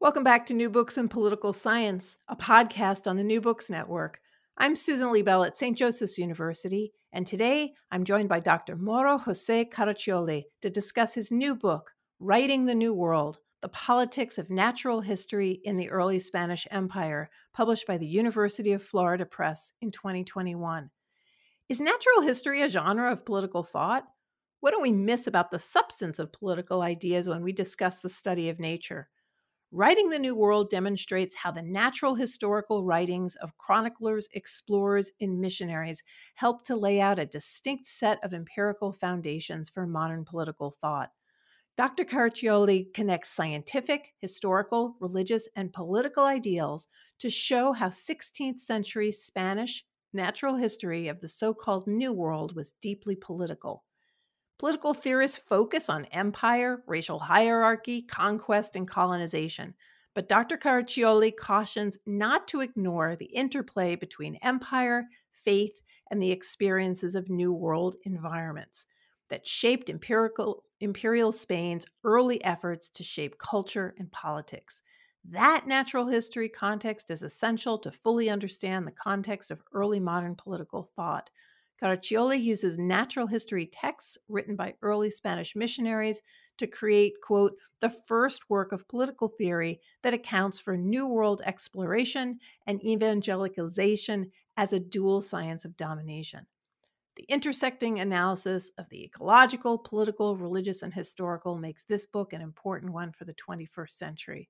Welcome back to New Books in Political Science, a podcast on the New Books Network. I'm Susan Liebell at St. Joseph's University, and today I'm joined by Dr. Mauro Jose Caraccioli to discuss his new book, Writing the New World The Politics of Natural History in the Early Spanish Empire, published by the University of Florida Press in 2021. Is natural history a genre of political thought? What do we miss about the substance of political ideas when we discuss the study of nature? Writing the New World demonstrates how the natural historical writings of chroniclers, explorers, and missionaries help to lay out a distinct set of empirical foundations for modern political thought. Dr. Caraccioli connects scientific, historical, religious, and political ideals to show how 16th century Spanish natural history of the so called New World was deeply political. Political theorists focus on empire, racial hierarchy, conquest, and colonization. But Dr. Caraccioli cautions not to ignore the interplay between empire, faith, and the experiences of New World environments that shaped empirical, imperial Spain's early efforts to shape culture and politics. That natural history context is essential to fully understand the context of early modern political thought. Caraccioli uses natural history texts written by early Spanish missionaries to create, quote, the first work of political theory that accounts for New World exploration and evangelicalization as a dual science of domination. The intersecting analysis of the ecological, political, religious, and historical makes this book an important one for the 21st century.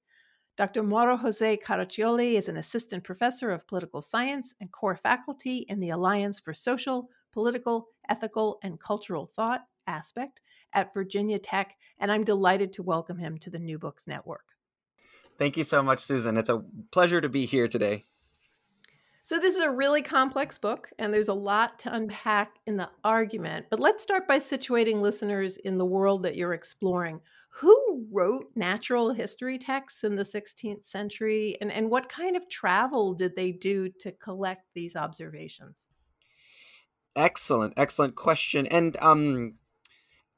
Dr. Mauro Jose Caraccioli is an assistant professor of political science and core faculty in the Alliance for Social, political, ethical, and cultural thought aspect at Virginia Tech, and I'm delighted to welcome him to the New Books Network. Thank you so much, Susan. It's a pleasure to be here today. So, this is a really complex book, and there's a lot to unpack in the argument. But let's start by situating listeners in the world that you're exploring. Who wrote natural history texts in the 16th century, and, and what kind of travel did they do to collect these observations? Excellent, excellent question. And um,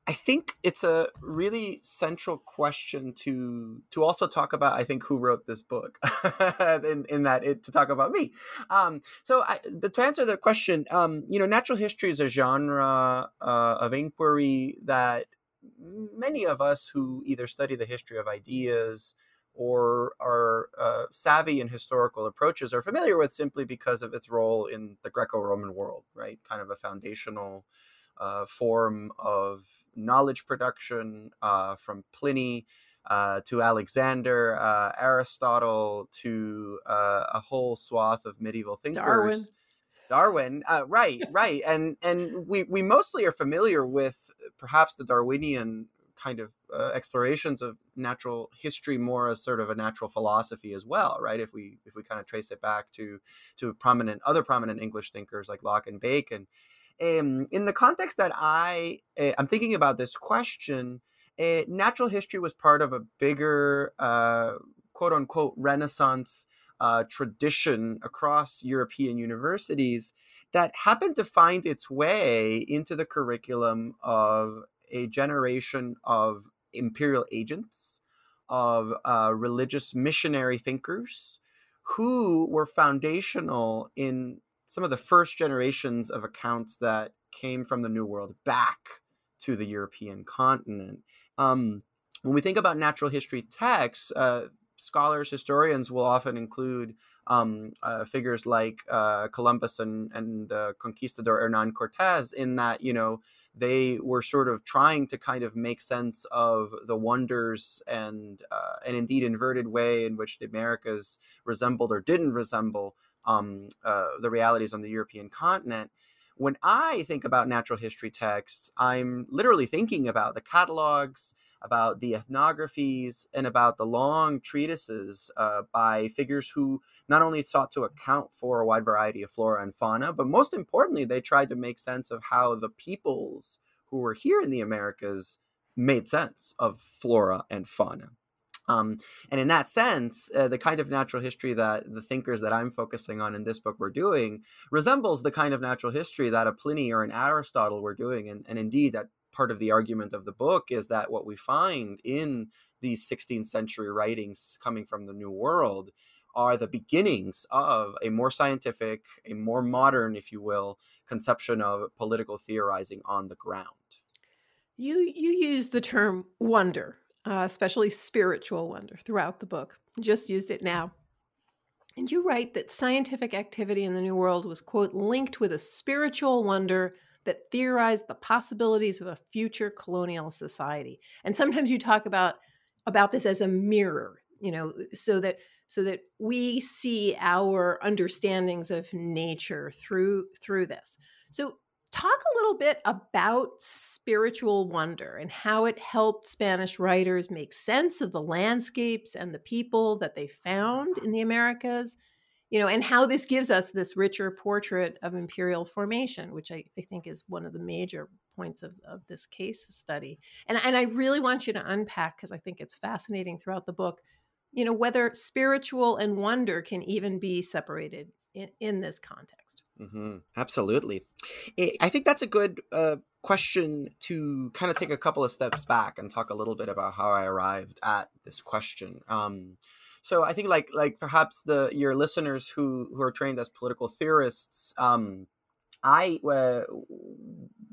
I think it's a really central question to to also talk about. I think who wrote this book, in, in that it to talk about me. Um, so I, the, to answer the question, um, you know, natural history is a genre uh, of inquiry that many of us who either study the history of ideas or are uh, savvy in historical approaches are familiar with simply because of its role in the Greco-Roman world, right? Kind of a foundational uh, form of knowledge production uh, from Pliny uh, to Alexander, uh, Aristotle to uh, a whole swath of medieval thinkers. Darwin. Darwin, right, right, and and we we mostly are familiar with perhaps the Darwinian kind of uh, explorations of natural history more as sort of a natural philosophy as well, right? If we if we kind of trace it back to to prominent other prominent English thinkers like Locke and Bacon. Um, in the context that I uh, I'm thinking about this question, uh, natural history was part of a bigger uh, quote unquote Renaissance uh, tradition across European universities that happened to find its way into the curriculum of a generation of imperial agents, of uh, religious missionary thinkers who were foundational in some of the first generations of accounts that came from the New World back to the European continent. Um, when we think about natural history texts, uh, scholars, historians will often include um, uh, figures like uh, Columbus and and the conquistador Hernan Cortez in that you know they were sort of trying to kind of make sense of the wonders and uh, an indeed inverted way in which the Americas resembled or didn't resemble um, uh, the realities on the European continent. When I think about natural history texts, I'm literally thinking about the catalogs about the ethnographies, and about the long treatises uh, by figures who not only sought to account for a wide variety of flora and fauna, but most importantly, they tried to make sense of how the peoples who were here in the Americas made sense of flora and fauna. Um, and in that sense, uh, the kind of natural history that the thinkers that I'm focusing on in this book were doing resembles the kind of natural history that a Pliny or an Aristotle were doing, and, and indeed that part of the argument of the book is that what we find in these 16th century writings coming from the New World are the beginnings of a more scientific, a more modern, if you will, conception of political theorizing on the ground. You you use the term wonder, uh, especially spiritual wonder, throughout the book. just used it now. And you write that scientific activity in the New World was, quote, linked with a spiritual wonder that theorized the possibilities of a future colonial society. And sometimes you talk about about this as a mirror, you know, so that so that we see our understandings of nature through through this. So talk a little bit about spiritual wonder and how it helped Spanish writers make sense of the landscapes and the people that they found in the Americas you know, and how this gives us this richer portrait of imperial formation, which I, I think is one of the major points of, of this case study. And, and I really want you to unpack, because I think it's fascinating throughout the book, you know, whether spiritual and wonder can even be separated in, in this context. Mm-hmm. Absolutely. I think that's a good uh, question to kind of take a couple of steps back and talk a little bit about how I arrived at this question. Um, so I think like like perhaps the your listeners who who are trained as political theorists, um, I uh,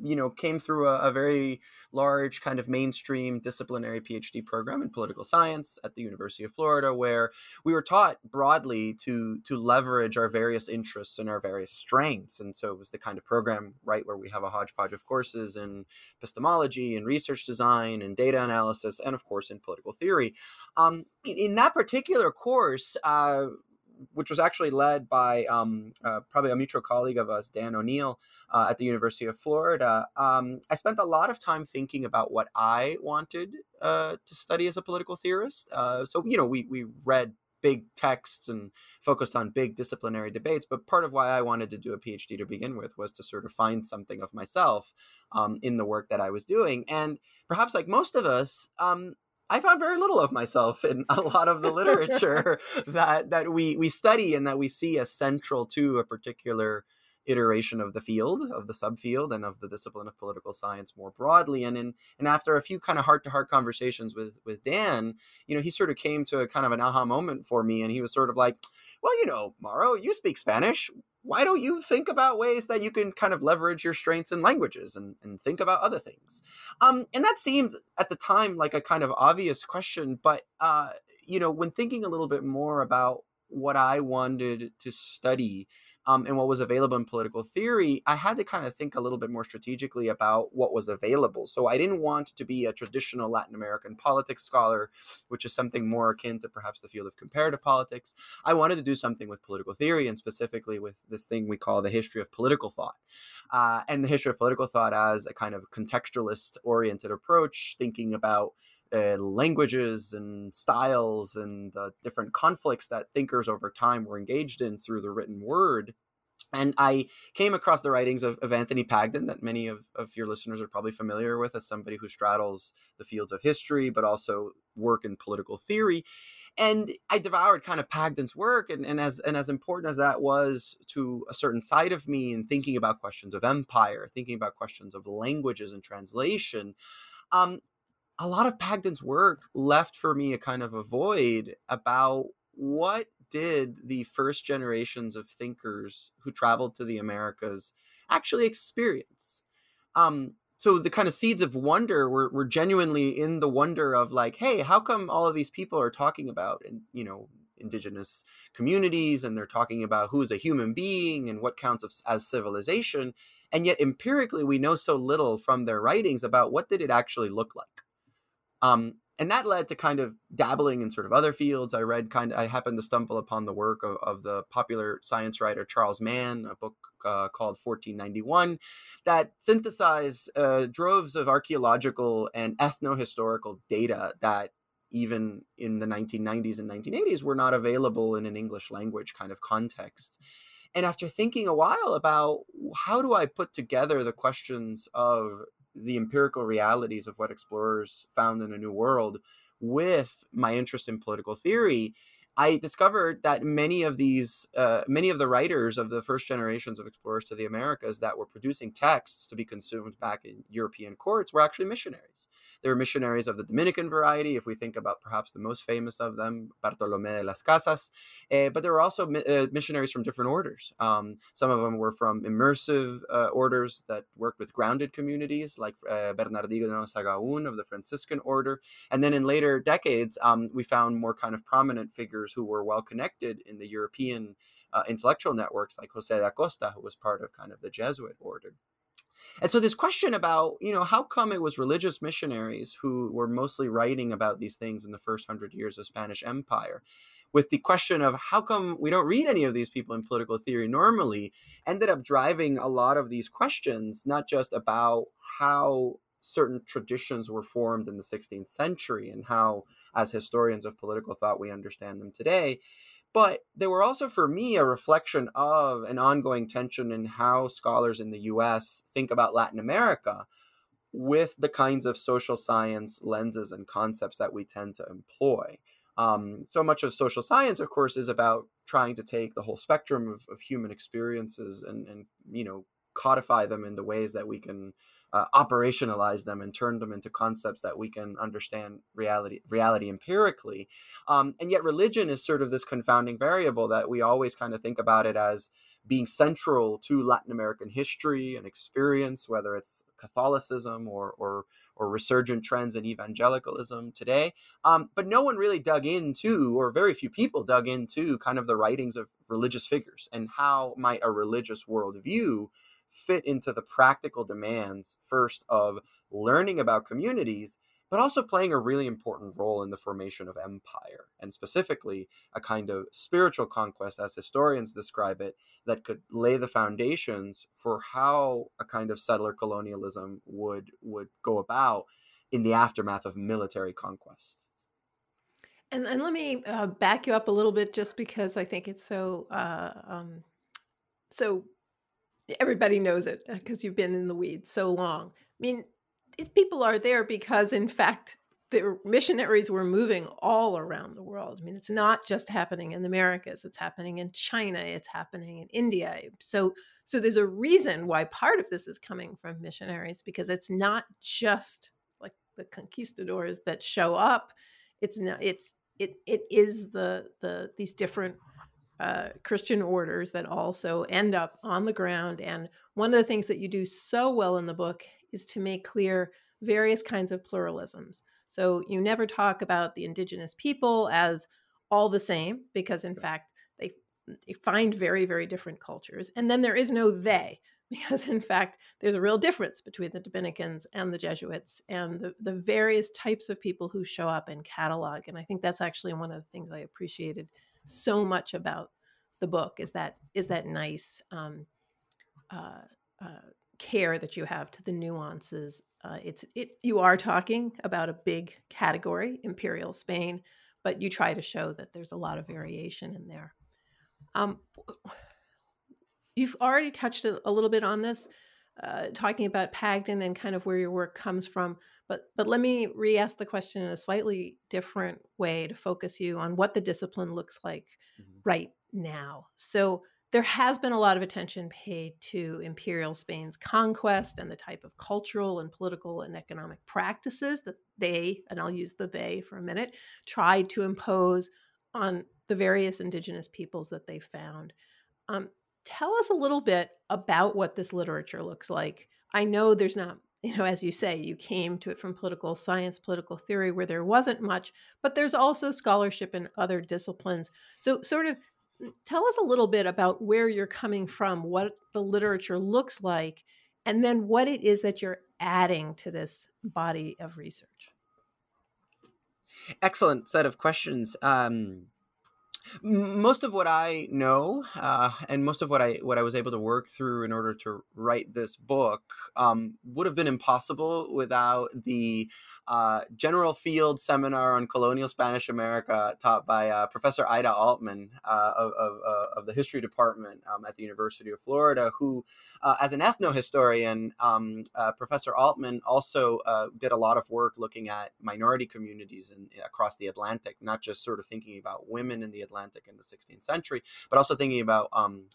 you know came through a, a, very large kind of mainstream disciplinary phd program in political science at the university of florida where we were taught broadly to to leverage our various interests and our various strengths. And so it was the kind of program right where we have a hodgepodge of courses in epistemology and research design and data analysis and of course in political theory. Um, in, in, that particular course uh, which was actually led by um, uh, probably a mutual colleague of us, Dan O'Neill, uh, at the University of Florida. Um, I spent a lot of time thinking about what I wanted uh, to study as a political theorist. Uh, so, you know, we, we read big texts and focused on big disciplinary debates. But part of why I wanted to do a PhD to begin with was to sort of find something of myself um, in the work that I was doing. And perhaps like most of us, um, I found very little of myself in a lot of the literature that that we we study and that we see as central to a particular iteration of the field of the subfield and of the discipline of political science more broadly. And in and after a few kind of heart to heart conversations with with Dan you know he sort of came to a kind of an aha moment for me. And he was sort of like well you know Mauro you speak Spanish why don't you think about ways that you can kind of leverage your strengths in languages and, and think about other things? Um, and that seemed at the time like a kind of obvious question but uh, you know when thinking a little bit more about what i wanted to study um, and what was available in political theory, I had to kind of think a little bit more strategically about what was available. So I didn't want to be a traditional Latin American politics scholar, which is something more akin to perhaps the field of comparative politics. I wanted to do something with political theory and specifically with this thing we call the history of political thought. Uh, and the history of political thought as a kind of contextualist oriented approach, thinking about languages and styles and the different conflicts that thinkers over time were engaged in through the written word. And I came across the writings of, of Anthony Pagden, that many of, of your listeners are probably familiar with as somebody who straddles the fields of history, but also work in political theory. And I devoured kind of Pagden's work, and, and as and as important as that was to a certain side of me in thinking about questions of empire, thinking about questions of languages and translation, um, a lot of Pagden's work left for me a kind of a void about what did the first generations of thinkers who traveled to the Americas actually experience. Um, so the kind of seeds of wonder were, were genuinely in the wonder of like, hey, how come all of these people are talking about and you know indigenous communities and they're talking about who's a human being and what counts as civilization and yet empirically we know so little from their writings about what did it actually look like um, and that led to kind of dabbling in sort of other fields. I read kind of, I happened to stumble upon the work of, of the popular science writer Charles Mann, a book uh, called 1491, that synthesized uh, droves of archaeological and ethno-historical data that even in the 1990s and 1980s were not available in an English language kind of context. And after thinking a while about how do I put together the questions of the empirical realities of what explorers found in a new world with my interest in political theory I discovered that many of these, uh, many of the writers of the first generations of explorers to the Americas that were producing texts to be consumed back in European courts were actually missionaries. They were missionaries of the Dominican variety, if we think about perhaps the most famous of them, Bartolomé de las Casas. Uh, but there were also uh, missionaries from different orders. Um, some of them were from immersive uh, orders that worked with grounded communities, like uh, Bernardino Sahagún of the Franciscan order. And then in later decades, um, we found more kind of prominent figures who were well connected in the European uh, intellectual networks, like Jose de Acosta, who was part of kind of the Jesuit order. And so this question about, you know, how come it was religious missionaries who were mostly writing about these things in the first hundred years of Spanish Empire, with the question of how come we don't read any of these people in political theory normally, ended up driving a lot of these questions, not just about how certain traditions were formed in the 16th century and how, as historians of political thought, we understand them today. But they were also, for me, a reflection of an ongoing tension in how scholars in the US think about Latin America with the kinds of social science lenses and concepts that we tend to employ. Um, so much of social science, of course, is about trying to take the whole spectrum of, of human experiences and, and, you know, codify them into ways that we can uh, operationalize them and turn them into concepts that we can understand reality reality empirically um, and yet religion is sort of this confounding variable that we always kind of think about it as being central to Latin American history and experience, whether it's Catholicism or or, or resurgent trends in evangelicalism today. Um, but no one really dug into, or very few people dug into, kind of the writings of religious figures and how might a religious worldview fit into the practical demands first of learning about communities but also playing a really important role in the formation of empire, and specifically a kind of spiritual conquest, as historians describe it, that could lay the foundations for how a kind of settler colonialism would would go about in the aftermath of military conquest. And, and let me uh, back you up a little bit, just because I think it's so uh, um, so everybody knows it because uh, you've been in the weeds so long. I mean, these people are there because, in fact, the missionaries were moving all around the world. I mean, it's not just happening in the Americas; it's happening in China, it's happening in India. So, so there's a reason why part of this is coming from missionaries because it's not just like the conquistadors that show up. It's not. It's it. It is the the these different uh, Christian orders that also end up on the ground. And one of the things that you do so well in the book is to make clear various kinds of pluralisms. So you never talk about the indigenous people as all the same, because in fact, they, they find very, very different cultures. And then there is no they, because in fact, there's a real difference between the Dominicans and the Jesuits and the, the various types of people who show up in catalog. And I think that's actually one of the things I appreciated so much about the book is that is that nice um, uh, uh, care that you have to the nuances. Uh, it's it you are talking about a big category, imperial Spain, but you try to show that there's a lot of variation in there. Um, you've already touched a, a little bit on this, uh, talking about Pagden and kind of where your work comes from. But but let me re-ask the question in a slightly different way to focus you on what the discipline looks like mm-hmm. right now. So there has been a lot of attention paid to imperial Spain's conquest and the type of cultural and political and economic practices that they, and I'll use the they for a minute, tried to impose on the various indigenous peoples that they found. Um, tell us a little bit about what this literature looks like. I know there's not you know, as you say, you came to it from political science, political theory, where there wasn't much, but there's also scholarship in other disciplines. So, sort of mm, tell us a little bit about where you're coming from, what the literature looks like, and then what it is that you're adding to this body of research. Excellent set of questions. Um, most of what I know, uh, and most of what I what I was able to work through in order to write this book, um, would have been impossible without the uh, General Field Seminar on Colonial Spanish America, taught by uh, Professor Ida Altman uh, of, of, uh, of, the History Department um, at the University of Florida, who, uh, as an ethnohistorian, um, Professor Altman also did a lot of work looking at minority communities in, across the Atlantic, not just sort of thinking about women in the Atlantic in the 16th century, but also thinking about um,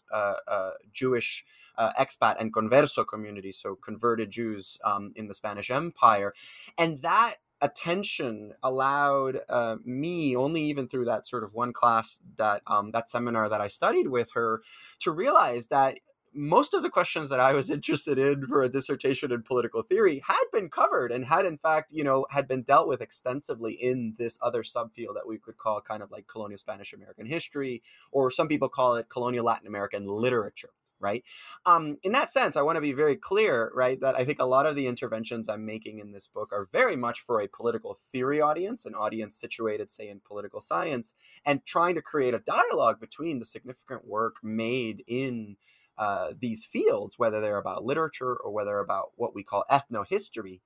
Jewish expat and converso communities, so converted Jews um, in the Spanish Empire. And that attention allowed uh, me only even through that sort of one class that um, that seminar that I studied with her to realize that most of the questions that I was interested in for a dissertation in political theory had been covered and had in fact, you know, had been dealt with extensively in this other subfield that we could call kind of like colonial Spanish American history, or some people call it colonial Latin American literature right? Um, in that sense, I want to be very clear, right, that I think a lot of the interventions I'm making in this book are very much for a political theory audience, an audience situated, say, in political science, and trying to create a dialogue between the significant work made in uh, these fields, whether they're about literature or whether about what we call ethnohistory,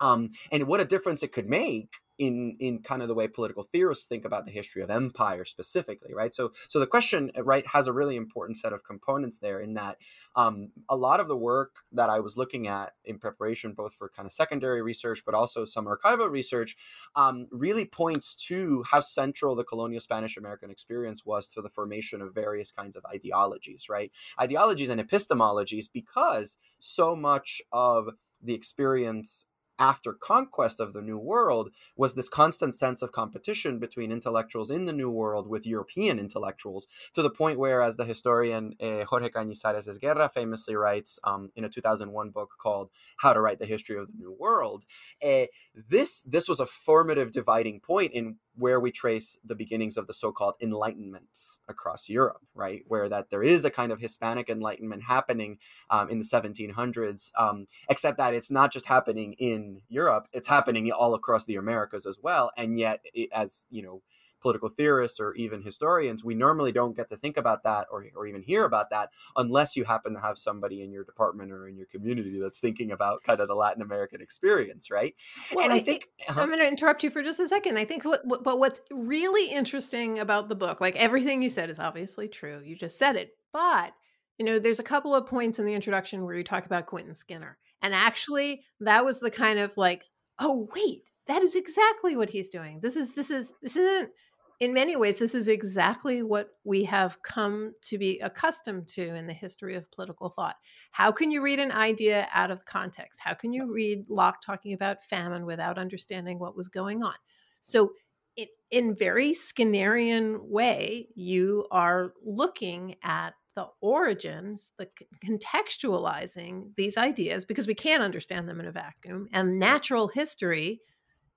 um, and what a difference it could make in in kind of the way political theorists think about the history of empire specifically right? So so the question uh, right has a really important set of components there in that um, a lot of the work that i was looking at in preparation both for kind of secondary research but also some archival research um, really points to how central the colonial spanish american experience was to the formation of various kinds of ideologies right? Ideologies and epistemologies because so much of the experience after conquest of the New World was this constant sense of competition between intellectuals in the New World with European intellectuals, to the point where, as the historian uh, Jorge Cañizares Esguerra famously writes um, in a 2001 book called How to Write the History of the New World, uh, this, this was a formative dividing point in where we trace the beginnings of the so-called enlightenments across Europe, right? Where that there is a kind of Hispanic enlightenment happening um, in the 1700s, um, except that it's not just happening in Europe; it's happening all across the Americas as well. And yet, it, as you know, political theorists or even historians, we normally don't get to think about that or, or even hear about that unless you happen to have somebody in your department or in your community that's thinking about kind of the Latin American experience, right? Well, and I, I think uh-huh. I'm going to interrupt you for just a second. I think what, what, but what's really interesting about the book, like everything you said is obviously true. You just said it, but you know, there's a couple of points in the introduction where you talk about Quentin Skinner. And actually, that was the kind of like, oh, wait, that is exactly what he's doing. This is this is this isn't in many ways, this is exactly what we have come to be accustomed to in the history of political thought. How can you read an idea out of context? How can you read Locke talking about famine without understanding what was going on? So, it, in very Skinnerian way, you are looking at the origins, the contextualizing these ideas because we can't understand them in a vacuum. And natural history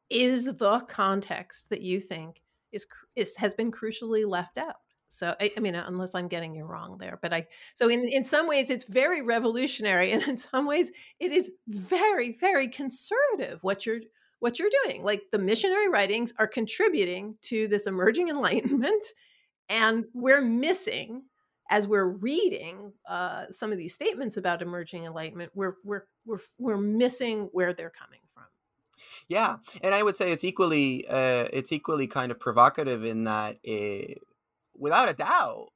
is the context that you think is, is has been crucially left out. So I, I, mean, unless I'm getting you wrong there, but I so in in some ways it's very revolutionary, and in some ways it is very very conservative. What you're what you're doing, like the missionary writings, are contributing to this emerging enlightenment, and we're missing as we're reading uh, some of these statements about emerging enlightenment. We're we're we're we're missing where they're coming from. Yeah, and I would say it's equally uh, it's equally kind of provocative in that, it, without a doubt,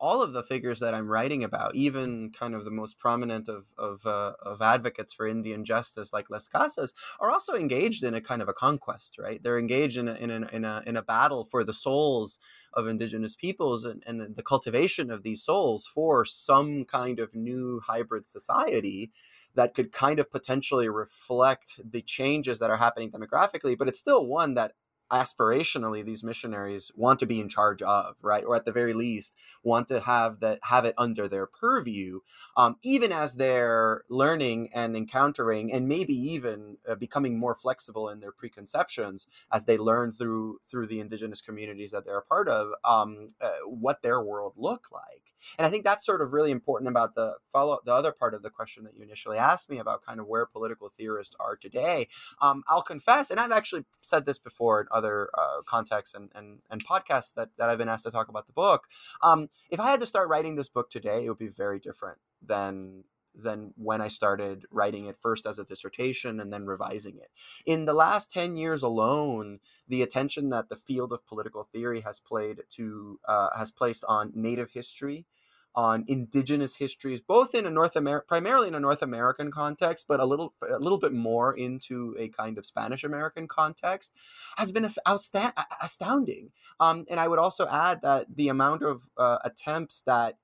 all of the figures that I'm writing about, even kind of the most prominent of of, uh, of advocates for Indian justice, like Las Casas, are also engaged in a kind of a conquest, right? They're engaged in a, in a, in a, in a battle for the souls of indigenous peoples and, and the cultivation of these souls for some kind of new hybrid society that could kind of potentially reflect the changes that are happening demographically, but it's still one that aspirationally these missionaries want to be in charge of right or at the very least want to have that have it under their purview um, even as they're learning and encountering and maybe even uh, becoming more flexible in their preconceptions as they learn through through the indigenous communities that they're a part of um, uh, what their world look like and I think that's sort of really important about the follow the other part of the question that you initially asked me about kind of where political theorists are today. Um, I'll confess, and I've actually said this before in other uh, contexts and, and, and podcasts that, that I've been asked to talk about the book. Um, if I had to start writing this book today, it would be very different than than when I started writing it first as a dissertation and then revising it. In the last 10 years alone, the attention that the field of political theory has played to uh, has placed on native history, on indigenous histories, both in a North America, primarily in a North American context, but a little, a little bit more into a kind of Spanish American context, has been outsta- astounding. Um, and I would also add that the amount of uh, attempts that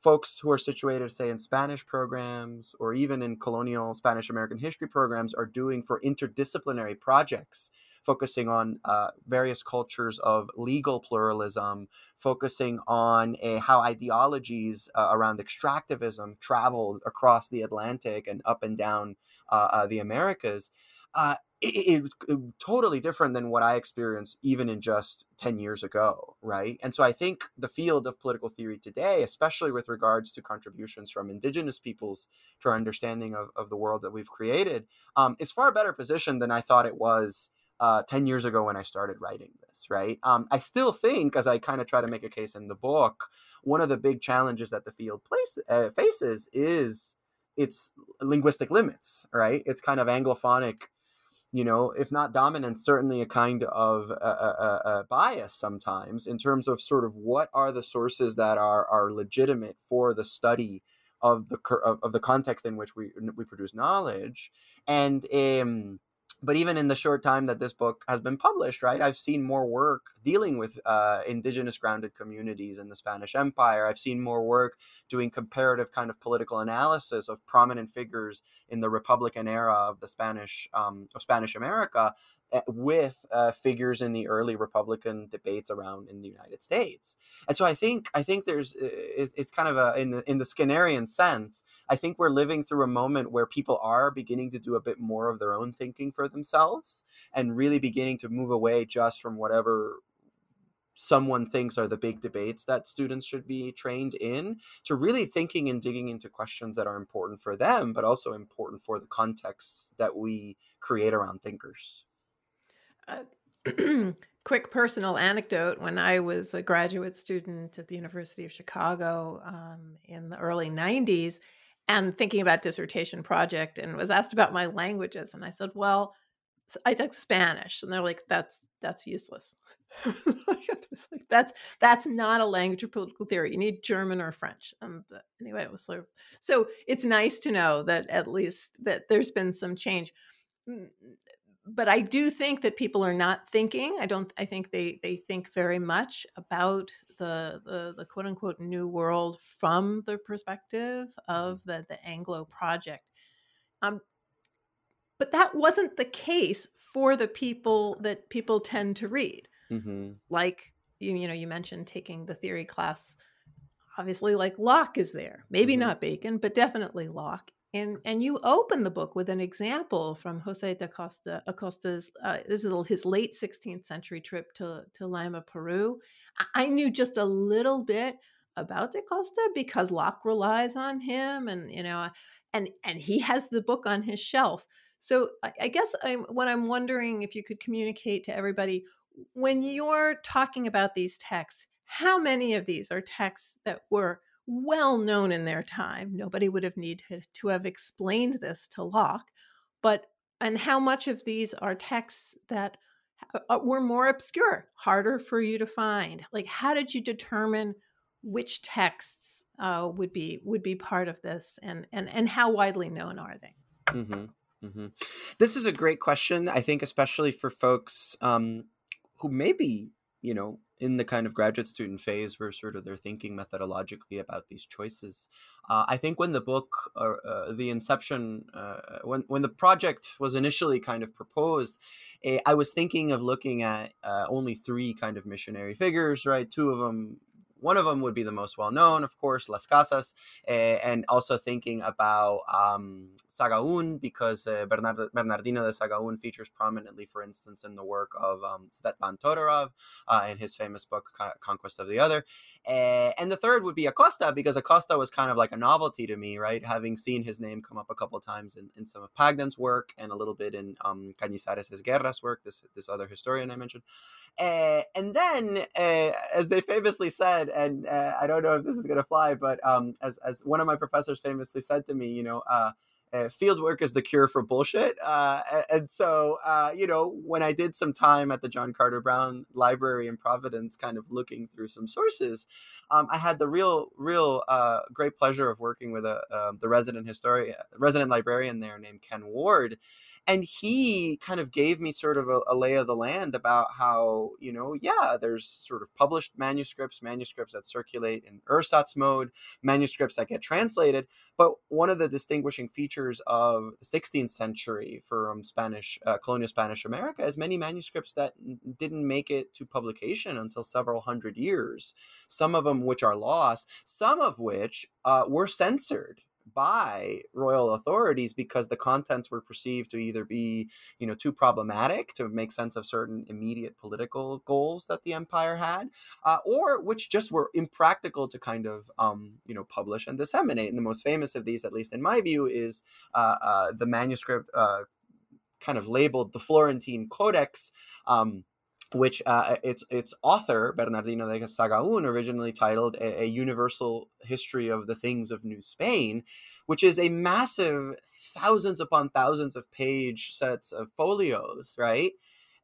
folks who are situated, say, in Spanish programs or even in colonial Spanish American history programs are doing for interdisciplinary projects, focusing on uh, various cultures of legal pluralism, focusing on a, how ideologies uh, around extractivism traveled across the Atlantic and up and down uh, uh the Americas. Uh, it, it, it, totally different than what I experienced even in just 10 years ago, right? And so I think the field of political theory today, especially with regards to contributions from indigenous peoples to our understanding of, of the world that we've created, um, is far better positioned than I thought it was uh, 10 years ago when I started writing this, right? Um, I still think, as I kind of try to make a case in the book, one of the big challenges that the field place, uh, faces is its linguistic limits, right? It's kind of anglophonic you know, if not dominant, certainly a kind of a, a, a, bias sometimes in terms of sort of what are the sources that are are legitimate for the study of the of, of the context in which we we produce knowledge, and um, but even in the short time that this book has been published, right, I've seen more work dealing with uh, indigenous grounded communities in the Spanish Empire. I've seen more work doing comparative kind of political analysis of prominent figures in the Republican era of the Spanish um, of Spanish America with uh, figures in the early Republican debates around in the United States. And so I think I think there's eh, it's, it's kind of a in the in the Skinnerian sense. I think we're living through a moment where people are beginning to do a bit more of their own thinking for themselves and really beginning to move away just from whatever someone thinks are the big debates that students should be trained in to really thinking and digging into questions that are important for them but also important for the contexts that we create around thinkers quick personal anecdote when I was a graduate student at the University of Chicago um, in the early 90s and thinking about dissertation project and was asked about my languages and I said, "Well, I took Spanish." And they're like, "That's that's useless." like, that's that's not a language of political theory. You need German or French. And anyway, it was sort of so it's nice to know that at least that there's been some change but I do think that people are not thinking. I don't. I think they they think very much about the the, the quote unquote new world from the perspective mm-hmm. of the the Anglo project. Um, but that wasn't the case for the people that people tend to read. Mm-hmm. Like you, you know, you mentioned taking the theory class. Obviously, like Locke is there. Maybe mm-hmm. not Bacon, but definitely Locke and and you open the book with an example from Jose de Acosta Acosta's uh, this is his late 16th century trip to to Lima, Peru. I knew just a little bit about de Acosta because Locke relies on him, and you know, and and he has the book on his shelf. So I, I guess I'm, what I'm wondering if you could communicate to everybody when you're talking about these texts, how many of these are texts that were well known in their time. Nobody would have needed to have explained this to Locke. But and how much of these are texts that uh, were more obscure, harder for you to find? Like, how did you determine which texts uh, would be would be part of this, and and and how widely known are they? Mm-hmm. Mm-hmm. This is a great question. I think, especially for folks um, who maybe you know in the kind of graduate student phase where sort of they're thinking methodologically about these choices. Uh, I think when the book, uh, uh, the inception, uh, when when the project was initially kind of proposed, eh, I was thinking of looking at uh, only three kind of missionary figures, right? Two of them one of them would be the most well known, of course, Las Casas, uh, and also thinking about um, Sahagún because uh, Bernard- Bernardino de Sahagún features prominently, for instance, in the work of um, Tzvetan Todorov uh, in his famous book Conquest of the Other. Uh, and the third would be Acosta because Acosta was kind of like a novelty to me, right? Having seen his name come up a couple times in, in some of Pagden's work and a little bit in um, Cañizares Esguerra's work, this this other historian I mentioned. Uh, and then, uh, as they famously said, and uh, I don't know if this is going to fly, but um, as, as one of my professors famously said to me, you know, uh, uh, field work is the cure for bullshit. Uh, and so, you know, when I did some time at the John Carter Brown Library in Providence, kind of looking through some sources, um, I had the real, real great pleasure of working with a, um, the resident historian, resident librarian there named Ken Ward and he kind of gave me sort of a, a, lay of the land about how you know yeah there's sort of published manuscripts manuscripts that circulate in ersatz mode manuscripts that get translated but one of the distinguishing features of the 16th century from spanish uh, colonial spanish america is many manuscripts that didn't make it to publication until several hundred years some of them which are lost some of which uh, were censored by royal authorities because the contents were perceived to either be you know too problematic to make sense of certain immediate political goals that the empire had uh, or which just were impractical to kind of um, you know publish and disseminate. And the most famous of these at least in my view is uh, uh, the manuscript uh, kind of labeled the florentine codex um, which uh, its its author Bernardino de Sahagún originally titled a, a, Universal History of the Things of New Spain, which is a massive thousands upon thousands of page sets of folios, right?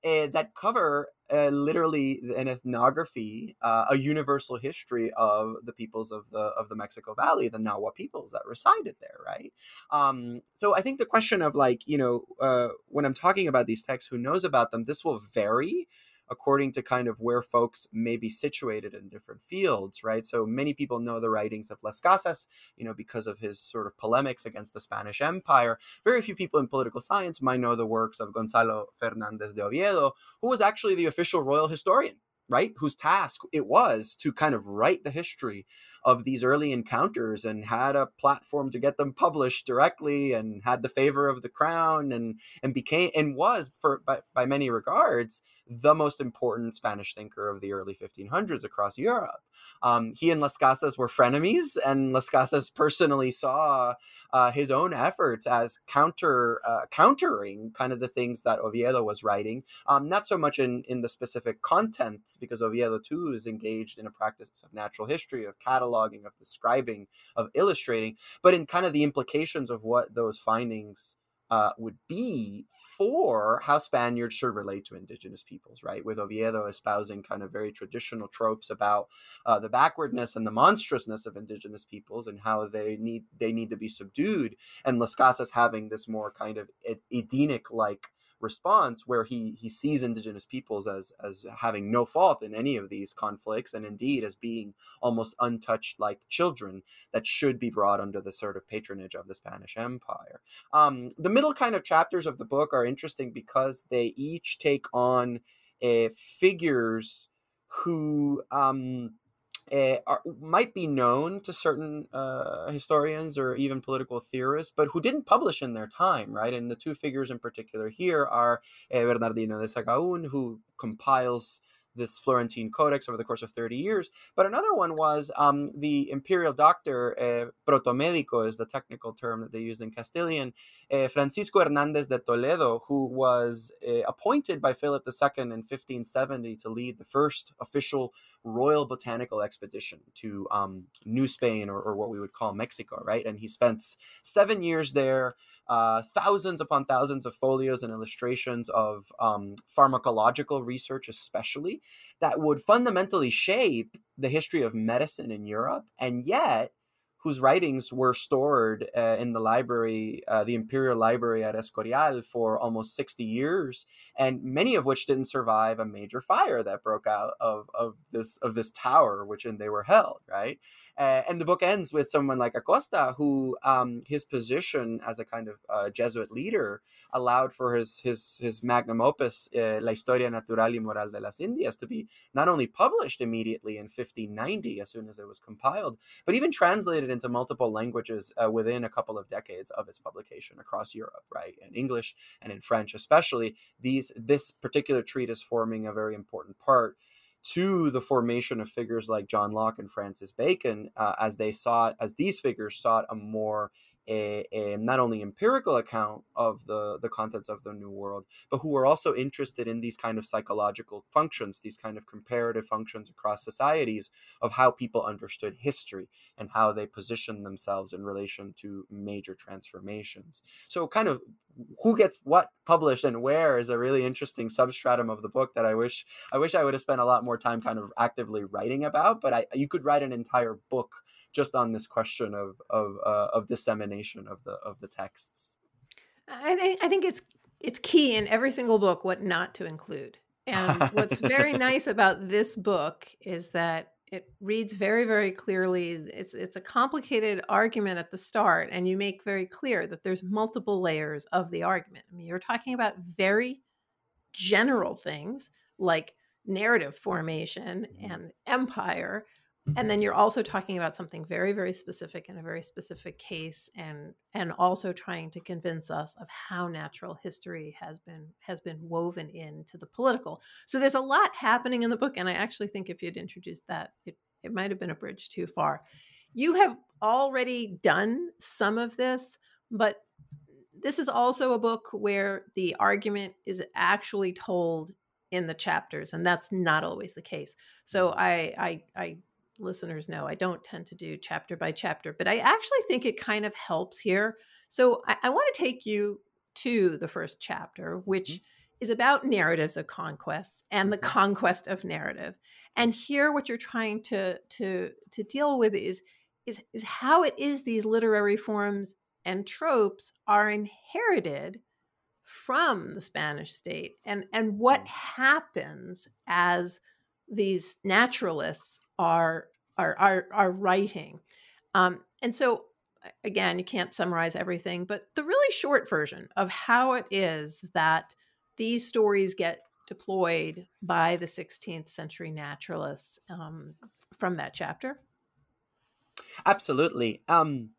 Uh, that cover uh, literally an ethnography, uh, a universal history of the peoples of the of the Mexico Valley, the Nahua peoples that resided there, right? Um, so I think the question of like you know uh, when I'm talking about these texts, who knows about them? This will vary according to kind of where folks may be situated in different fields, right? So many people know the writings of Las Casas, you know, because of his sort of polemics against the Spanish Empire. Very few people in political science might know the works of Gonzalo Fernandez de Oviedo, who was actually the official royal historian right whose task it was to kind of write the history of these early encounters and had a platform to get them published directly and had the favor of the crown and and became and was for by, by many regards the most important Spanish thinker of the early 1500s across Europe. Um, he and Las Casas were frenemies, and Las Casas personally saw uh, his own efforts as counter uh, countering kind of the things that Oviedo was writing. Um, not so much in in the specific content, because Oviedo too is engaged in a practice of natural history, of cataloging, of describing, of illustrating, but in kind of the implications of what those findings uh, would be for how Spaniards should relate to indigenous peoples, right? With Oviedo espousing kind of very traditional tropes about uh, the backwardness and the monstrousness of indigenous peoples and how they need they need to be subdued, and Las Casas having this more kind of Edenic like response where he he sees indigenous peoples as as having no fault in any of these conflicts and indeed as being almost untouched like children that should be brought under the sort of patronage of the Spanish Empire. Um, the middle kind of chapters of the book are interesting because they each take on uh, figures who um, uh, are, might be known to certain uh, historians or even political theorists, but who didn't publish in their time, right? And the two figures in particular here are uh, Bernardino de Sahagún, who compiles this Florentine Codex over the course of 30 years. But another one was um, the imperial doctor, uh, protomedico is the technical term that they used in Castilian, uh, Francisco Hernandez de Toledo, who was uh, appointed by Philip II in 1570 to lead the first official royal botanical expedition to um, New Spain, or, or what we would call Mexico, right? And he spent seven years there uh, thousands upon thousands of folios and illustrations of um, pharmacological research, especially that would fundamentally shape the history of medicine in Europe, and yet whose writings were stored uh, in the library, uh, the Imperial Library at Escorial, for almost 60 years, and many of which didn't survive a major fire that broke out of, of this of this tower, which in they were held, right? Uh, and the book ends with someone like Acosta, who um, his position as a kind of uh, Jesuit leader allowed for his his his magnum opus, uh, La Historia Natural y Moral de las Indias, to be not only published immediately in 1590, as soon as it was compiled, but even translated into multiple languages uh, within a couple of decades of its publication across Europe, right? In English and in French, especially. These this particular treatise forming a very important part to the formation of figures like John Locke and Francis Bacon, uh, as they sought, as these figures sought a more a, a, not only empirical account of the, the contents of the new world, but who were also interested in these kind of psychological functions, these kind of comparative functions across societies of how people understood history and how they positioned themselves in relation to major transformations. So, kind of who gets what published and where is a really interesting substratum of the book that I wish I wish I would have spent a lot more time kind of actively writing about. But I, you could write an entire book just on this question of of uh, of dissemination of the of the texts. I think I think it's it's key in every single book what not to include. And what's very nice about this book is that it reads very very clearly it's it's a complicated argument at the start and you make very clear that there's multiple layers of the argument i mean you're talking about very general things like narrative formation mm-hmm. and empire and then you're also talking about something very very specific in a very specific case and and also trying to convince us of how natural history has been has been woven into the political. So there's a lot happening in the book and i actually think if you'd introduced that it, it might have been a bridge too far. You have already done some of this but this is also a book where the argument is actually told in the chapters and that's not always the case. So i i, I listeners know, I don't tend to do chapter by chapter, but I actually think it kind of helps here. So I, I want to take you to the first chapter, which mm-hmm. is about narratives of conquests and the mm-hmm. conquest of narrative. And here, what you're trying to to to deal with is is is how it is these literary forms and tropes are inherited from the Spanish state, and and what mm. happens as these naturalists are are are, are writing. Um, and so again, you can't summarize everything, but the really short version of how it is that these stories get deployed by the 16th century naturalists um, from that chapter. Absolutely. Um,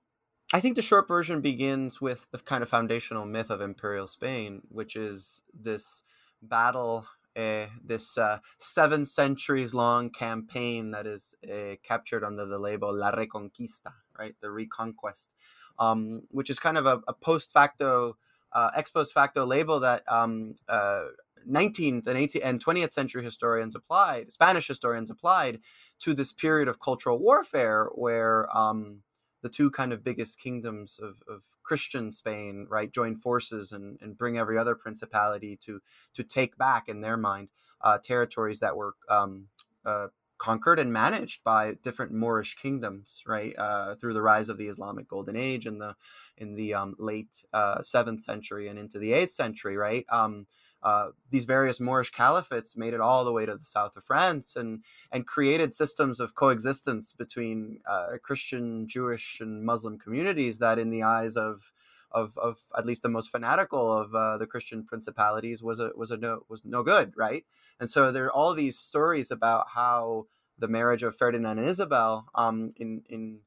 I think the short version begins with the kind of foundational myth of imperial Spain, which is this battle uh, this uh, seven centuries long campaign that is uh, captured under the label La Reconquista, right? The Reconquest, um, which is kind of a, a post facto, uh, ex post facto label that um, 19th and 18th and 20th century historians applied, Spanish historians applied to this period of cultural warfare where um, the two kind of biggest kingdoms of, of Christian Spain, right, join forces and, and bring every other principality to to take back in their mind uh, territories that were um, uh, conquered and managed by different Moorish kingdoms, right, uh, through the rise of the Islamic Golden Age in the in the um, late uh, seventh century and into the eighth century, right. Um, uh, these various Moorish caliphates made it all the way to the south of France and and created systems of coexistence between uh, Christian, Jewish, and Muslim communities that, in the eyes of of, of at least the most fanatical of uh, the Christian principalities, was a was a no was no good, right? And so there are all these stories about how the marriage of Ferdinand and Isabel um, in in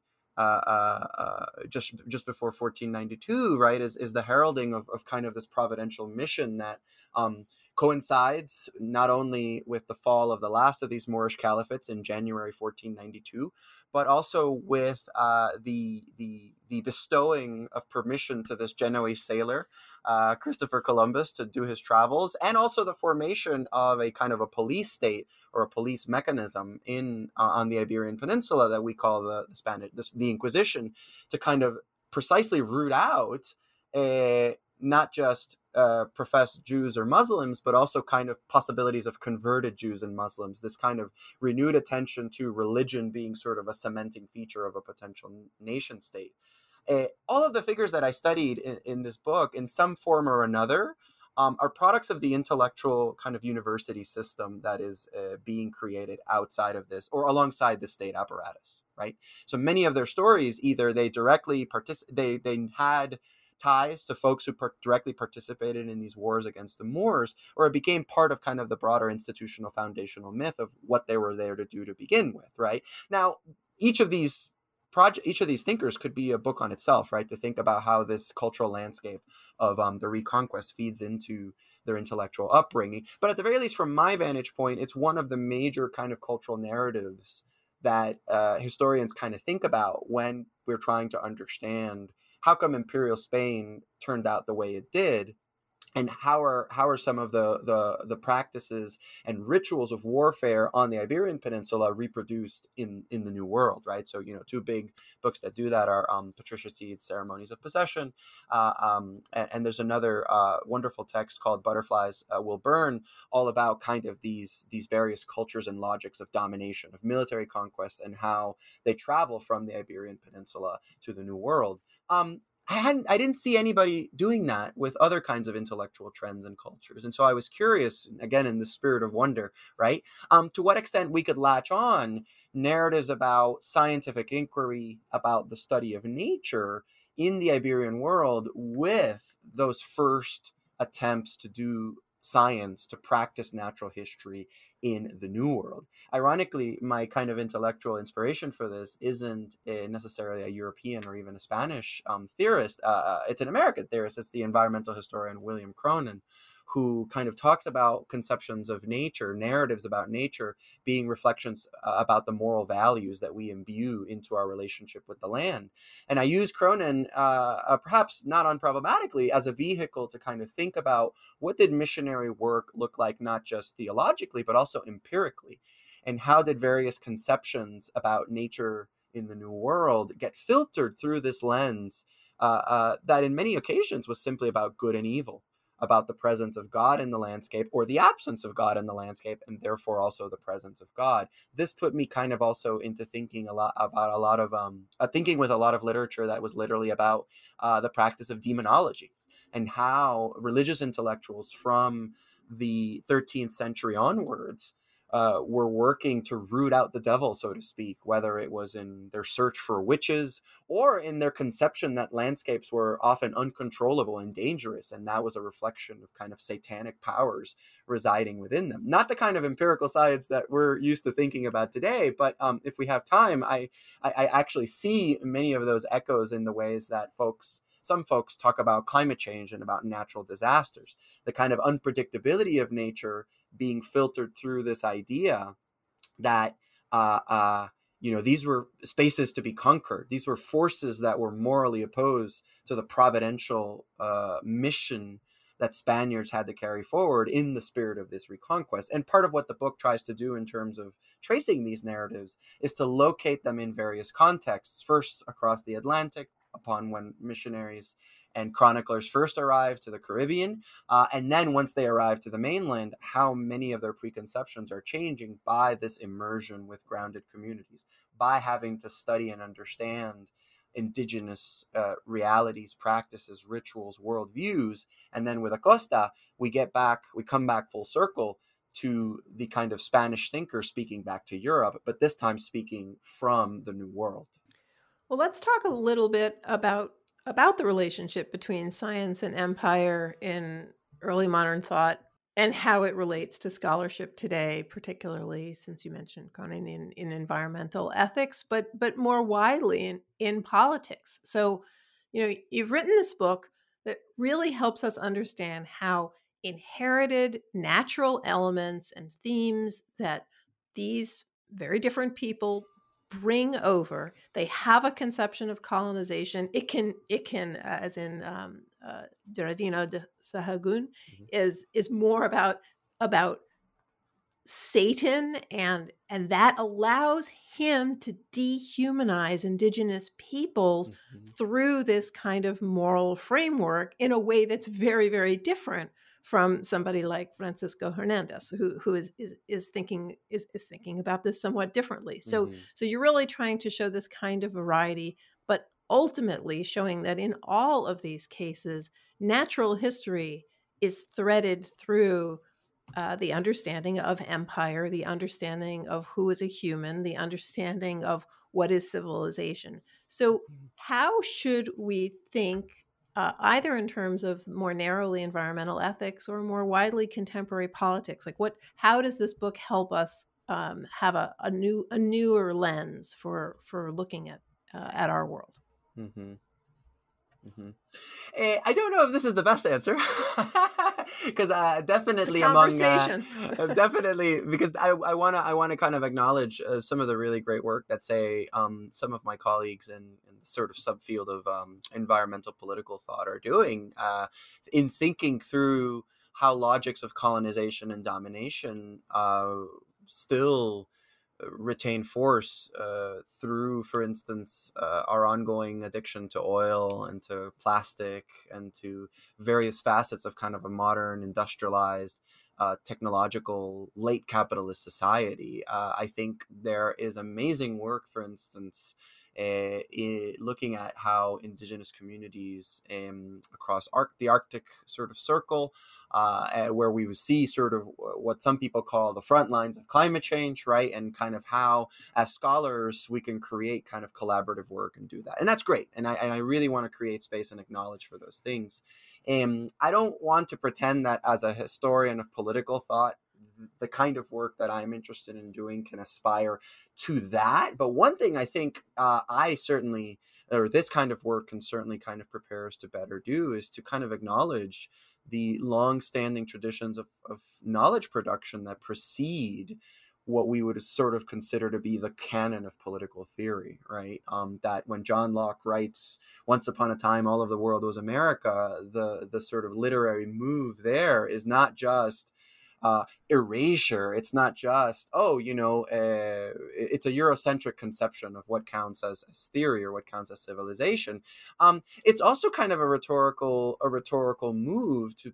just just before 1492, right, is, is the heralding of, of kind of this providential mission that um, coincides not only with the fall of the last of these Moorish caliphates in January 1492, but also with uh, the the the bestowing of permission to this Genoese sailor uh, Christopher Columbus to do his travels, and also the formation of a kind of a police state or a police mechanism in uh, on the Iberian Peninsula that we call the, the Spanish the, the Inquisition to kind of precisely root out uh, not just uh, professed Jews or Muslims, but also kind of possibilities of converted Jews and Muslims. This kind of renewed attention to religion being sort of a cementing feature of a potential nation state. Uh, all of the figures that I studied in, in, this book, in some form or another, um, are products of the intellectual kind of university system that is uh, being created outside of this or alongside the state apparatus, right? So many of their stories, either they directly participate, they they had ties to folks who per- directly participated in these wars against the Moors, or it became part of kind of the broader institutional foundational myth of what they were there to do to begin with, right? Now, each of these project each of these thinkers could be a book on itself right? To think about how this cultural landscape of um, the reconquest feeds into their intellectual upbringing. But at the very least from my vantage point it's one of the major kind of cultural narratives that uh, historians kind of think about when we're trying to understand how come imperial Spain turned out the way it did and how are how are some of the, the the practices and rituals of warfare on the Iberian Peninsula reproduced in in the New World, right? So you know, two big books that do that are um, Patricia Seed's Ceremonies of Possession, uh, um, and, and, there's another uh, wonderful text called Butterflies uh, Will Burn, all about kind of these these various cultures and logics of domination, of military conquest, and how they travel from the Iberian Peninsula to the New World. Um, I hadn't I didn't see anybody doing that with other kinds of intellectual trends and cultures. And so I was curious, again in the spirit of wonder, right? Um, to what extent we could latch on narratives about scientific inquiry, about the study of nature in the Iberian world with those first attempts to do science, to practice natural history in the New World. Ironically, my kind of intellectual inspiration for this isn't a, necessarily a European or even a Spanish um, theorist. Uh, uh, it's an American theorist. It's the environmental historian William Cronon, who kind of talks about conceptions of nature, narratives about nature being reflections uh, about the moral values that we imbue into our relationship with the land. And I use Cronon, uh, uh, perhaps not unproblematically, as a vehicle to kind of think about what did missionary work look like, not just theologically, but also empirically. And how did various conceptions about nature in the New World get filtered through this lens uh, uh, that, in many occasions, was simply about good and evil? About the presence of God in the landscape or the absence of God in the landscape, and therefore also the presence of God. This put me kind of also into thinking a lot about a lot of um, uh, thinking with a lot of literature that was literally about uh, the practice of demonology and how religious intellectuals from the 13th century onwards uh, were working to root out the devil, so to speak, whether it was in their search for witches or in their conception that landscapes were often uncontrollable and dangerous. And that was a reflection of kind of satanic powers residing within them. Not the kind of empirical science that we're used to thinking about today, but um, if we have time, I, I, I actually see many of those echoes in the ways that folks some folks talk about climate change and about natural disasters. The kind of unpredictability of nature being filtered through this idea that uh, uh, you know these were spaces to be conquered. These were forces that were morally opposed to the providential uh, mission that spaniards had to carry forward in the spirit of this reconquest. And part of what the book tries to do in terms of tracing these narratives is to locate them in various contexts first across the atlantic upon when missionaries and chroniclers first arrive to the Caribbean, uh, and then once they arrive to the mainland, how many of their preconceptions are changing by this immersion with grounded communities, by having to study and understand indigenous uh, realities, practices, rituals, worldviews, and then with Acosta, we get back, we come back full circle to the kind of Spanish thinker speaking back to Europe, but this time speaking from the New World. Well, let's talk a little bit about about the relationship between science and empire in early modern thought and how it relates to scholarship today, particularly since you mentioned Cronon in, in environmental ethics, but but more widely in, in politics. So, you know, you've written this book that really helps us understand how inherited natural elements and themes that these very different people bring over they have a conception of colonization it can it can uh, as in um, uh, de Sahagún mm-hmm. is is more about about Satan and and that allows him to dehumanize indigenous peoples mm-hmm. through this kind of moral framework in a way that's very very different from somebody like Francisco Hernandez who who is is, is thinking is, is thinking about this somewhat differently. So mm-hmm. so you're really trying to show this kind of variety but ultimately showing that in all of these cases natural history is threaded through uh, the understanding of empire, the understanding of who is a human, the understanding of what is civilization. So, mm-hmm. how should we think, uh, either in terms of more narrowly environmental ethics or more widely contemporary politics? Like, what? How does this book help us um, have a, a, new, a newer lens for for looking at uh, at our world? Mm-hmm. Mm-hmm. Uh, I don't know if this is the best answer because uh, definitely among uh, definitely because I, I wanna I wanna kind of acknowledge uh, some of the really great work that say um, some of my colleagues in, in the sort of subfield of um, environmental political thought are doing uh, in thinking through how logics of colonization and domination uh, still retain force uh, through, for instance, uh, our ongoing addiction to oil and to plastic and to various facets of kind of a modern, industrialized, uh, technological, late capitalist society. Uh, I think there is amazing work, for instance. Uh, looking at how indigenous communities um, across Arc- the Arctic sort of circle uh, where we would see sort of what some people call the front lines of climate change, right? And kind of how, as scholars, we can create kind of collaborative work and do that. And that's great. And I, and I really want to create space and acknowledge for those things. And I don't want to pretend that as a historian of political thought, the kind of work that I'm interested in doing can aspire to that. But one thing I think uh, I certainly, or this kind of work can certainly kind of prepare us to better do is to kind of acknowledge the long-standing traditions of, of knowledge production that precede what we would sort of consider to be the canon of political theory, right? Um, that when John Locke writes "Once upon a time, all of the world was America," the the sort of literary move there is not just uh, erasure. It's not just oh, you know, uh, it's a Eurocentric conception of what counts as, as theory or what counts as civilization. Um, it's also kind of a rhetorical a rhetorical move to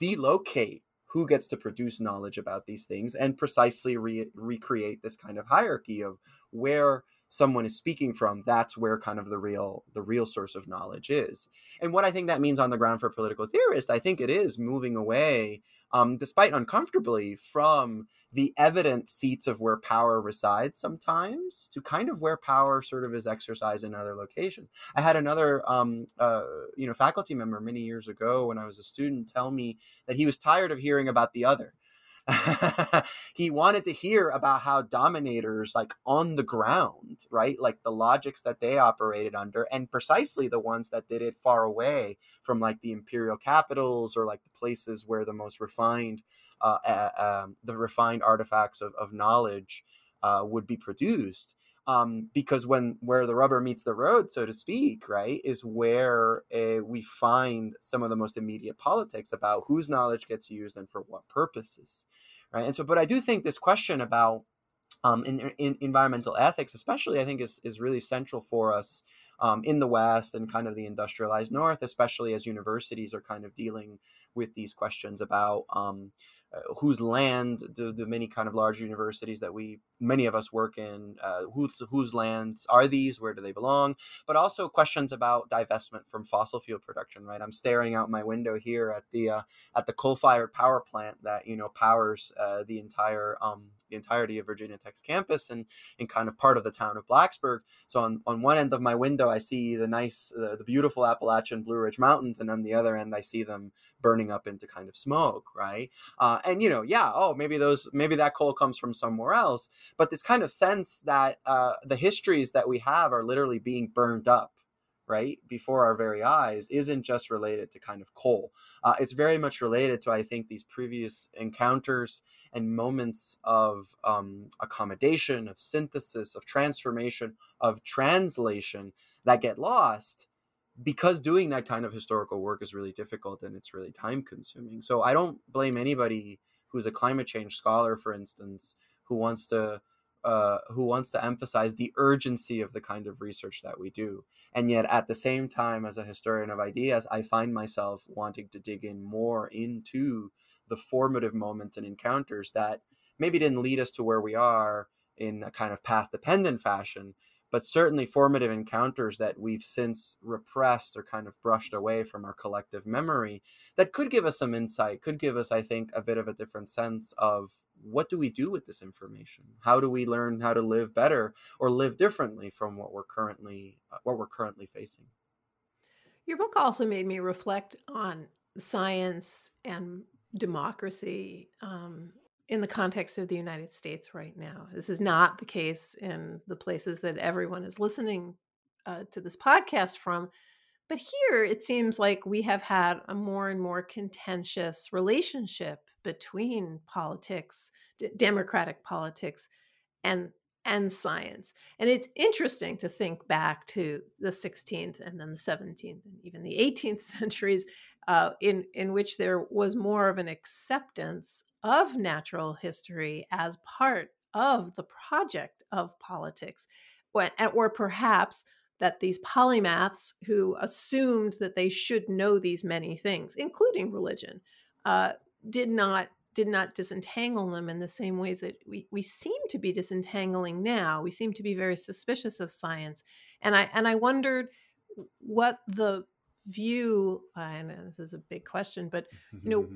delocate who gets to produce knowledge about these things and precisely re- recreate this kind of hierarchy of where someone is speaking from that's where kind of the real the real source of knowledge is and what i think that means on the ground for political theorists i think it is moving away um, despite uncomfortably, from the evident seats of where power resides sometimes to kind of where power sort of is exercised in other locations. I had another, um, uh, you know, faculty member many years ago when I was a student tell me that he was tired of hearing about the other he wanted to hear about how dominators like on the ground right like the logics that they operated under and precisely the ones that did it far away from like the imperial capitals or like the places where the most refined uh, uh, um, the refined artifacts of, of knowledge uh, would be produced um, because when where the rubber meets the road, so to speak, right, is where uh, we find some of the most immediate politics about whose knowledge gets used and for what purposes, right? And so, but I do think this question about um, in, in environmental ethics, especially, I think is is really central for us um, in the West and kind of the industrialized North, especially as universities are kind of dealing with these questions about um, uh, whose land do the many kind of large universities that we many of us work in uh, whose whose lands are these where do they belong? But also questions about divestment from fossil fuel production right? I'm staring out my window here at the uh, at the coal-fired power plant that you know powers uh, the entire um, the entirety of virginia tech's campus and in kind of part of the town of blacksburg. So on on one end of my window i see the nice uh, the beautiful appalachian blue ridge mountains and on the other end i see them burning up into kind of smoke right uh, and you know, yeah, oh, maybe those, maybe that coal comes from somewhere else. But this kind of sense that uh, the histories that we have are literally being burned up, right, before our very eyes, isn't just related to kind of coal. Uh, it's very much related to, I think, these previous encounters and moments of um, accommodation, of synthesis, of transformation, of translation that get lost because doing that kind of historical work is really difficult and it's really time consuming. So I don't blame anybody who's a climate change scholar, for instance, who wants to uh, who wants to emphasize the urgency of the kind of research that we do. And yet, at the same time, as a historian of ideas, I find myself wanting to dig in more into the formative moments and encounters that maybe didn't lead us to where we are in a kind of path dependent fashion, but certainly formative encounters that we've since repressed or kind of brushed away from our collective memory that could give us some insight, could give us, I think, a bit of a different sense of what do we do with this information? How do we learn how to live better or live differently from what we're currently uh, what we're currently facing? Your book also made me reflect on science and democracy um, in the context of the United States right now. This is not the case in the places that everyone is listening uh, to this podcast from. But here it seems like we have had a more and more contentious relationship between politics, d- democratic politics, and and science. And it's interesting to think back to the 16th and then the 17th and even the 18th centuries, uh, in in which there was more of an acceptance of natural history as part of the project of politics, or, perhaps that these polymaths who assumed that they should know these many things, including religion, uh, did not did not disentangle them in the same ways that we, we seem to be disentangling now. We seem to be very suspicious of science, and I and I wondered what the view and this is a big question but you know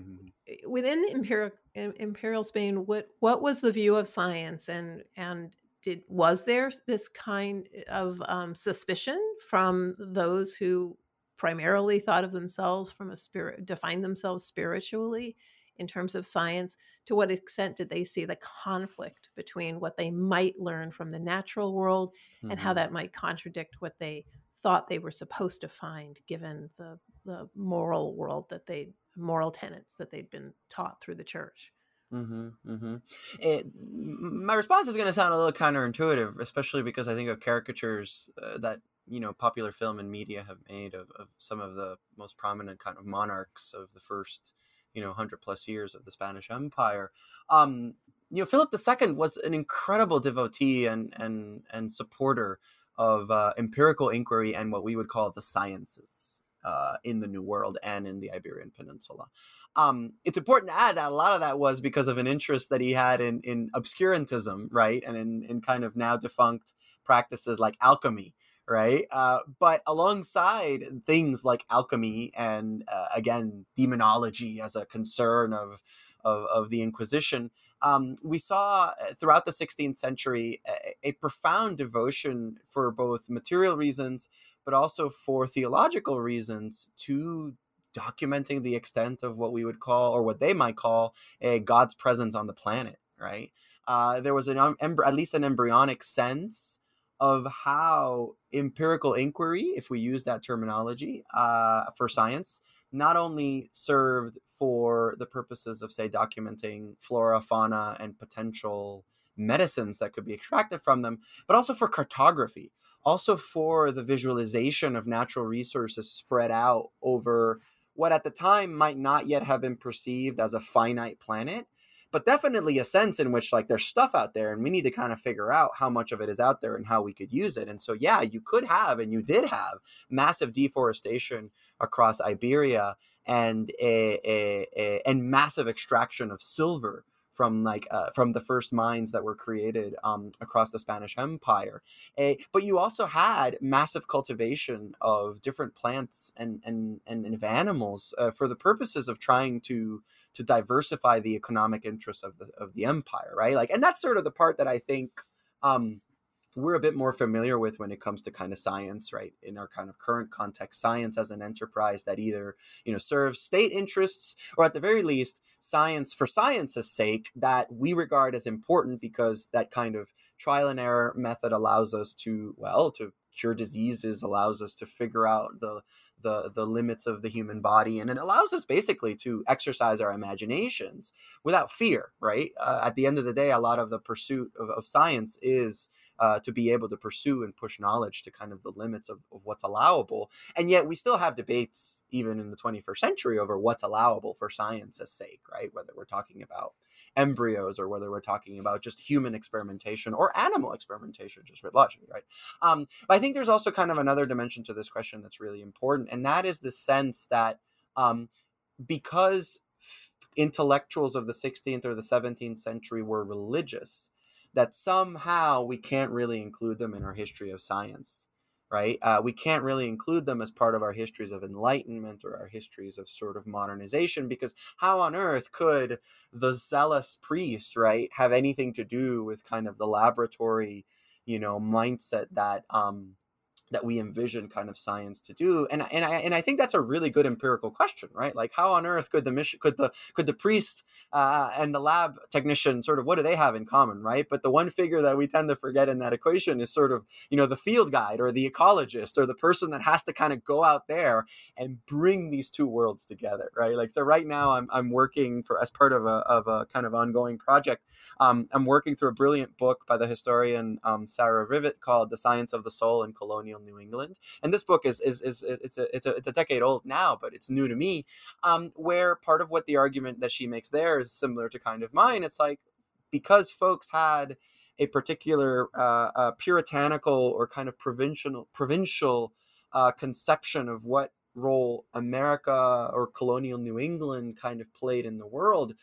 within imperial imperial spain what what was the view of science and and did was there this kind of um, suspicion from those who primarily thought of themselves from a spirit defined themselves spiritually in terms of science to what extent did they see the conflict between what they might learn from the natural world mm-hmm. and how mm-hmm. that might contradict what they thought they were supposed to find given the, the moral world that they moral tenets that they'd been taught through the church Mm-hmm, mm-hmm. It, my response is going to sound a little counterintuitive, especially because I think of caricatures uh, that you know popular film and media have made of, of some of the most prominent kind of monarchs of the first you know hundred plus years of the Spanish Empire. Um, you know, Philip II was an incredible devotee and and and supporter of uh, empirical inquiry and what we would call the sciences uh, in the New World and in the Iberian Peninsula. Um, it's important to add that a lot of that was because of an interest that he had in, in obscurantism, right? And in, in kind of now defunct practices like alchemy, right? Uh, but alongside things like alchemy and, uh, again, demonology as a concern of, of, of the Inquisition, um, we saw uh, throughout the 16th century a, a, profound devotion for both material reasons, but also for theological reasons to documenting the extent of what we would call, or what they might call, a God's presence on the planet. Right? Uh, there was an um, at least an embryonic sense of how empirical inquiry, if we use that terminology uh, for science, not only served for the purposes of, say, documenting flora, fauna, and potential medicines that could be extracted from them, but also for cartography, also for the visualization of natural resources spread out over what at the time might not yet have been perceived as a finite planet but definitely a sense in which like there's stuff out there and we need to kind of figure out how much of it is out there and how we could use it. And so yeah you could have and you did have massive deforestation across iberia and a, a, a and massive extraction of silver from like uh, from the first mines that were created um, across the Spanish Empire. A, but you also had massive cultivation of different plants and and and, and of animals uh, for the purposes of trying to to diversify the economic interests of the of the empire, right? Like, and that's sort of the part that I think. Um, we're a bit more familiar with when it comes to kind of science right? In our kind of current context science as an enterprise that either you know serves state interests or at the very least science for science's sake that we regard as important because that kind of trial and error method allows us to well to cure diseases allows us to figure out the the the limits of the human body and it allows us basically to exercise our imaginations without fear right? Uh, at the end of the day a lot of the pursuit of, of science is uh, to be able to pursue and push knowledge to kind of the limits of, of what's allowable. And yet we still have debates, even in the 21st century, over what's allowable for science's sake, right? Whether we're talking about embryos or whether we're talking about just human experimentation or animal experimentation, just writ largely, right? Um, but I think there's also kind of another dimension to this question that's really important, and that is the sense that um, because intellectuals of the 16th or the 17th century were religious, that somehow we can't really include them in our history of science right? Uh, we can't really include them as part of our histories of enlightenment or our histories of sort of modernization because how on earth could the zealous priest, right, have anything to do with kind of the laboratory, you know, mindset that um, that we envision kind of science to do and and I and I think that's a really good empirical question right? Like how on earth could the mission could the could the priest uh, and the lab technician sort of what do they have in common right? But the one figure that we tend to forget in that equation is sort of you know the field guide or the ecologist or the person that has to kind of go out there and bring these two worlds together right? Like so right now I'm I'm working for as part of a of a kind of ongoing project um, I'm working through a brilliant book by the historian um, Sarah Rivett called The Science of the Soul in Colonial New England. And this book is is, is it's a it's a it's a decade old now, but it's new to me. Um, where part of what the argument that she makes there is similar to kind of mine. It's like because folks had a particular uh, uh, puritanical or kind of provincial provincial uh, conception of what role America or colonial New England kind of played in the world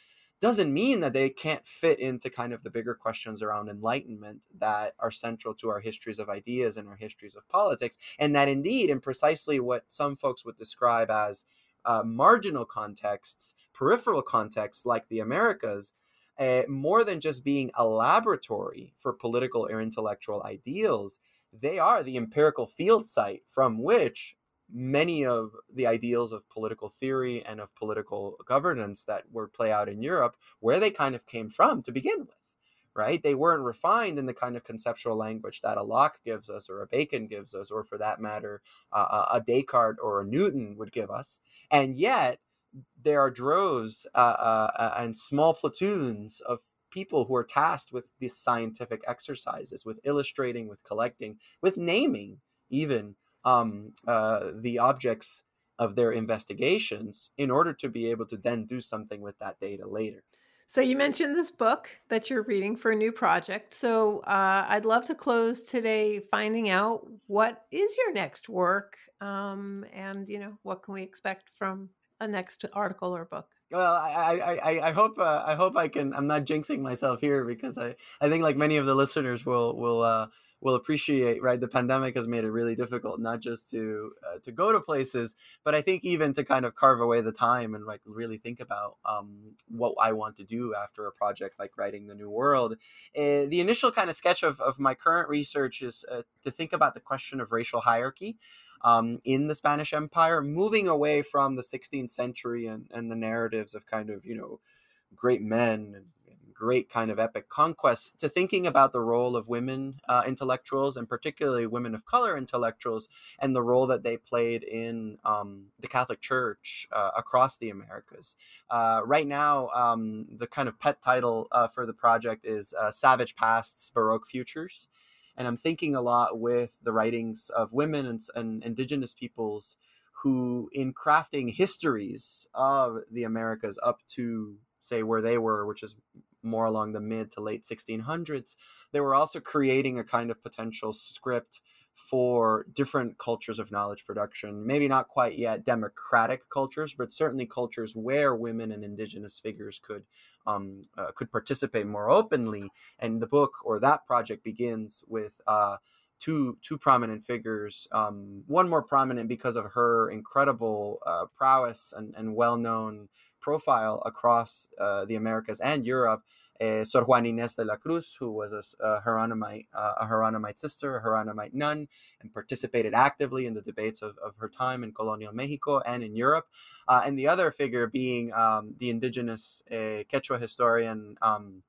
doesn't mean that they can't fit into kind of the bigger questions around enlightenment that are central to our histories of ideas and our histories of politics. And that indeed, in precisely what some folks would describe as uh, marginal contexts, peripheral contexts like the Americas, uh, more than just being a laboratory for political or intellectual ideals, they are the empirical field site from which many of the ideals of political theory and of political governance that were play out in Europe, where they kind of came from to begin with, right? They weren't refined in the kind of conceptual language that a Locke gives us, or a Bacon gives us, or for that matter, uh, a Descartes or a Newton would give us, and yet there are droves uh, uh, uh and small platoons of people who are tasked with these scientific exercises, with illustrating, with collecting, with naming, even um, uh, the objects of their investigations in order to be able to then do something with that data later. So you mentioned this book that you're reading for a new project. So uh, I'd love to close today finding out what is your next work, um, and you know what can we expect from a next article or book. Well, I I, I hope uh, I hope I can. I'm not jinxing myself here because I, I think like many of the listeners will will uh, will appreciate right the pandemic has made it really difficult not just to uh, to go to places but i think even to kind of carve away the time and like really think about um, what i want to do after a project like writing the new world. Uh, the initial kind of sketch of, of my current research is uh, to think about the question of racial hierarchy um, in the Spanish Empire, moving away from the 16th century and, and the narratives of kind of, you know, great men and great kind of epic conquest to thinking about the role of women uh, intellectuals and particularly women of color intellectuals and the role that they played in um, the Catholic Church uh, across the Americas. Uh, right now, um, the kind of pet title uh, for the project is uh, Savage Pasts, Baroque Futures. And I'm thinking a lot with the writings of women and, and indigenous peoples who, in crafting histories of the Americas up to say where they were, which is more along the mid to late 1600s, they were also creating a kind of potential script for different cultures of knowledge production. Maybe not quite yet democratic cultures, but certainly cultures where women and indigenous figures could um, uh, could participate more openly. And the book or that project begins with. Uh, two two prominent figures. Um, one more prominent because of her incredible uh, prowess and, and well known profile across uh, the Americas and Europe. Uh, Sor Juana Inés de la Cruz, who was a, a Hieronymite, uh, a Hieronymite sister, a Hieronymite nun, and participated actively in the debates of, of her time in colonial Mexico and in Europe. Uh, and the other figure being um, the indigenous uh, Quechua historian um,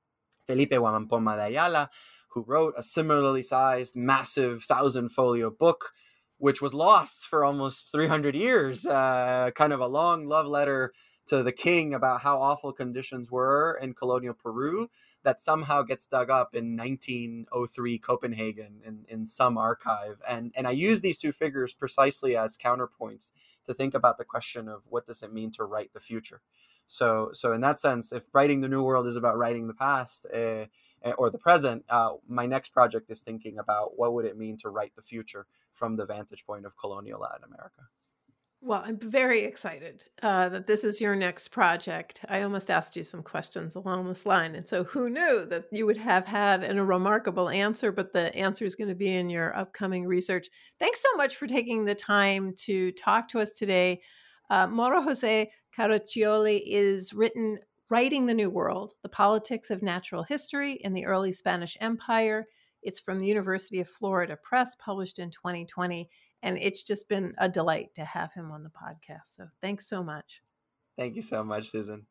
Felipe Huamán Poma de Ayala, who wrote a similarly sized, massive thousand folio book, which was lost for almost 300 years, uh, kind of a long love letter to the king about how awful conditions were in colonial Peru that somehow gets dug up in 1903 Copenhagen in, in some archive. And, and I use these two figures precisely as counterpoints to think about the question of what does it mean to write the future. So, so in that sense, if writing the new world is about writing the past uh, or the present, uh, my next project is thinking about what would it mean to write the future from the vantage point of colonial Latin America. Well, I'm very excited uh, that this is your next project. I almost asked you some questions along this line. And so, who knew that you would have had a remarkable answer, but the answer is going to be in your upcoming research. Thanks so much for taking the time to talk to us today. Uh, Mauro Jose Caraccioli is written Writing the New World The Politics of Natural History in the Early Spanish Empire. It's from the University of Florida Press, published in 2020. And it's just been a delight to have him on the podcast. So thanks so much. Thank you so much, Susan.